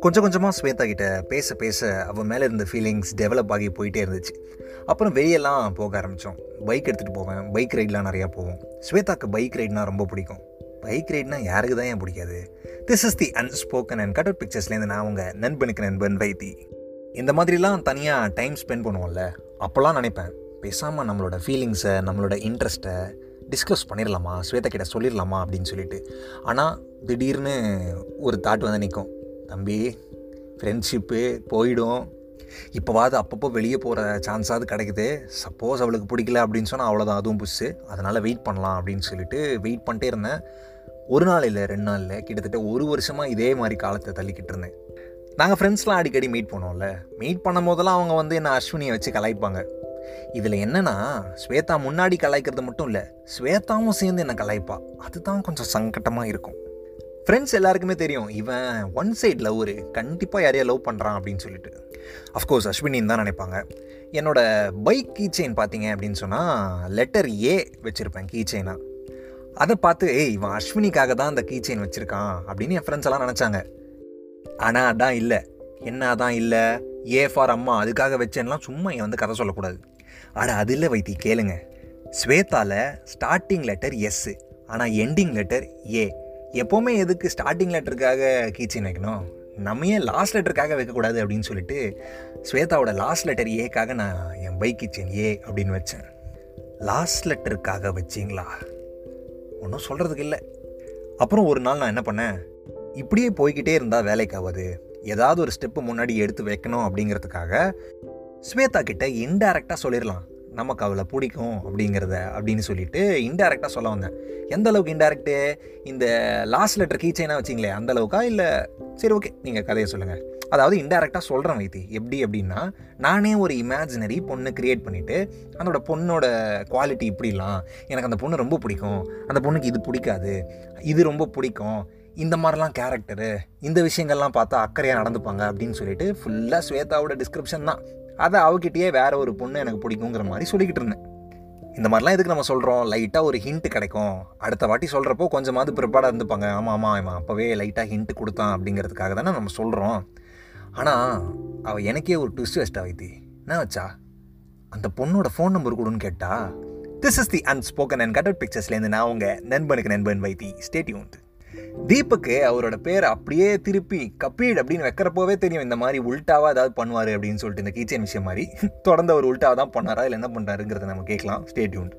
கொஞ்சம் கொஞ்சமாக ஸ்வேதா கிட்ட பேச பேச அவன் மேலே இருந்த ஃபீலிங்ஸ் டெவலப் ஆகி போயிட்டே இருந்துச்சு. அப்புறம் வெளியெல்லாம் போக ஆரம்பித்தோம் பைக் எடுத்துகிட்டு போவேன். பைக் ரைட்லாம் நிறையா போவோம். ஸ்வேதாக்கு பைக் ரைட்னா ரொம்ப பிடிக்கும். பைக் ரைட்னா யாருக்கு தான் ஏன் பிடிக்காது? This is the unspoken and cut out பிக்சர்ஸ்லேருந்து நான் உங்கள் நண்பனுக்கு நண்பன் வைத்தி. இந்த மாதிரிலாம் தனியாக டைம் ஸ்பெண்ட் பண்ணுவோம்ல அப்போல்லாம் நினைப்பேன். பேசாமல் நம்மளோட ஃபீலிங்ஸை நம்மளோட இன்ட்ரெஸ்ட்டை டிஸ்கஸ் பண்ணிடலாமா ஸ்வேதா கிட்ட சொல்லிடலாமா அப்படின்னு சொல்லிட்டு. ஆனால் திடீர்னு ஒரு தாட் வந்து நிற்கும் தம்பி ஃப்ரெண்ட்ஷிப்பு போயிடும். இப்போவாது அப்பப்போ வெளியே போகிற சான்ஸாவது கிடைக்குது. சப்போஸ் அவளுக்கு பிடிக்கல அப்படின்னு சொன்னால் அவ்வளோதான் அதுவும் புதுசு அதனால் வெயிட் பண்ணலாம் அப்படின்னு சொல்லிட்டு வெயிட் பண்ணிட்டே இருந்தேன். ஒரு நாள் இல்லை ரெண்டு நாள் இல்லை கிட்டத்தட்ட ஒரு வருஷமாக இதே மாதிரி காலத்தை தள்ளிக்கிட்டு இருந்தேன். நாங்கள் ஃப்ரெண்ட்ஸ்லாம் அடிக்கடி மீட் பண்ணோம்ல மீட் பண்ணும் போதெல்லாம் அவங்க வந்து என்ன அஸ்வினியை வச்சு கலாய்ப்பாங்க. இதில் என்னன்னா ஸ்வேதா முன்னாடி கலாய்க்கிறது மட்டும் இல்லை ஸ்வேதாவும் சேர்ந்து என்னை கலாய்ப்பா. அதுதான் கொஞ்சம் சங்கட்டமாக இருக்கும். ஃப்ரெண்ட்ஸ் எல்லாருக்குமே தெரியும் இவன் ஒன் சைடில் ஒரு கண்டிப்பாக யாரையா லவ் பண்ணுறான் அப்படின்னு சொல்லிட்டு. அஃப்கோர்ஸ் அஸ்வினின்னு தான் நினைப்பாங்க. என்னோட பைக் கீ செயின் பார்த்தீங்க அப்படின்னு சொன்னால் லெட்டர் ஏ வச்சுருப்பேன் கீ செயினாக அதை பார்த்து ஏய் இவன் அஸ்வினிக்காக தான் அந்த கீ செயின் வச்சுருக்கான் அப்படின்னு என் ஃப்ரெண்ட்ஸ் எல்லாம் நினச்சாங்க. ஆனால் அதான் இல்லை. என்ன அதான் இல்லை ஏ ஃபார் அம்மா அதுக்காக வச்சேன்லாம் சும்மா இங்கே வந்து கதை சொல்லக்கூடாது. அட அது இல்லை வைத்தி கேளுங்க. ஸ்வேதாவில் ஸ்டார்டிங் லெட்டர் எஸ்ஸு ஆனால் எண்டிங் லெட்டர் ஏ எப்போவுமே எதுக்கு ஸ்டார்டிங் லெட்டருக்காக கீச்சின் வைக்கணும்? நம்ம ஏன் லாஸ்ட் லெட்டருக்காக வைக்கக்கூடாது அப்படின்னு சொல்லிட்டு ஸ்வேதாவோட லாஸ்ட் லெட்டர் ஏக்காக நான் என் பைக் கிச்சன் ஏ அப்படின்னு வச்சேன். லாஸ்ட் லெட்டருக்காக வச்சிங்களா? ஒன்றும் சொல்கிறதுக்கு இல்லை. அப்புறம் ஒரு நாள் நான் என்ன பண்ணேன்? இப்படியே போய்கிட்டே இருந்தால் வேலைக்கு ஆகாது ஏதாவது ஒரு ஸ்டெப்பு முன்னாடி எடுத்து வைக்கணும் அப்படிங்கிறதுக்காக ஸ்வேதா கிட்ட இன்டைரக்டாக சொல்லிடலாம் நமக்கு அவளை பிடிக்கும் அப்படிங்கிறத அப்படின்னு சொல்லிட்டு இன்டைரக்டாக சொல்ல வந்தேன். எந்த அளவுக்கு இன்டைரக்டு இந்த லாஸ்ட் லெட்டர் கீச்சைனா வச்சிங்களே அந்த அளவுக்கா? இல்லை சரி ஓகே நீங்கள் கதையை சொல்லுங்கள் அதாவது இன்டைரக்டாக சொல்கிறேன் வைத்தி. எப்படி அப்படின்னா நானே ஒரு இமேஜினரி பொண்ணு க்ரியேட் பண்ணிவிட்டு அதோட பொண்ணோட குவாலிட்டி இப்படிலாம். எனக்கு அந்த பொண்ணு ரொம்ப பிடிக்கும். அந்த பொண்ணுக்கு இது பிடிக்காது. இது ரொம்ப பிடிக்கும். இந்த மாதிரிலாம் கேரக்டரு இந்த விஷயங்கள்லாம் பார்த்தா அக்கறையாக நடந்துப்பாங்க அப்படின்னு சொல்லிட்டு ஃபுல்லாக ஸ்வேதாவோட டிஸ்கிரிப்ஷன் தான். அதை அவகிட்டயே வேற ஒரு பொண்ணு எனக்கு பிடிக்குங்கிற மாதிரி சொல்லிக்கிட்டு இருந்தேன். இந்த மாதிரிலாம் எதுக்கு நம்ம சொல்கிறோம் லைட்டாக ஒரு ஹிண்ட் கிடைக்கும். அடுத்த வாட்டி சொல்கிறப்போ கொஞ்சமாவது ப்ரிப்பேர்டாக இருந்துப்பாங்க. ஆமாம் ஆமாம் ஆமாம் அப்போவே லைட்டாக ஹிண்ட் கொடுத்தான் அப்படிங்கிறதுக்காக தானே நம்ம சொல்கிறோம் ஆனால் அவள் எனக்கே ஒரு ட்விஸ்ட் வச்சிட்டா வைத்தி. என்ன வச்சா? அந்த பொண்ணோட ஃபோன் நம்பர் கொடுன்னு கேட்டா this is the unspoken and cut out பிக்சர்ஸ்லேருந்து நான் உங்கள் நண்பனுக்கு நண்பன் வைத்தி. ஸ்டேட்யூன்ட் தீபக்கு அவரோட பேரை அப்படியே திருப்பி கப்பீட் அப்படின்னு வைக்கிறப்போவே தெரியும் இந்த மாதிரி உல்ட்டாவாக ஏதாவது பண்ணுவார் அப்படின்னு சொல்லிட்டு இந்த கீச்சன் விஷயம் மாதிரி. தொடர்ந்து அவர் உல்ட்டாக தான் பண்ணாரா இல்லை என்ன பண்ணுறாருங்கிறத நம்ம கேட்கலாம். ஸ்டேட்யூன்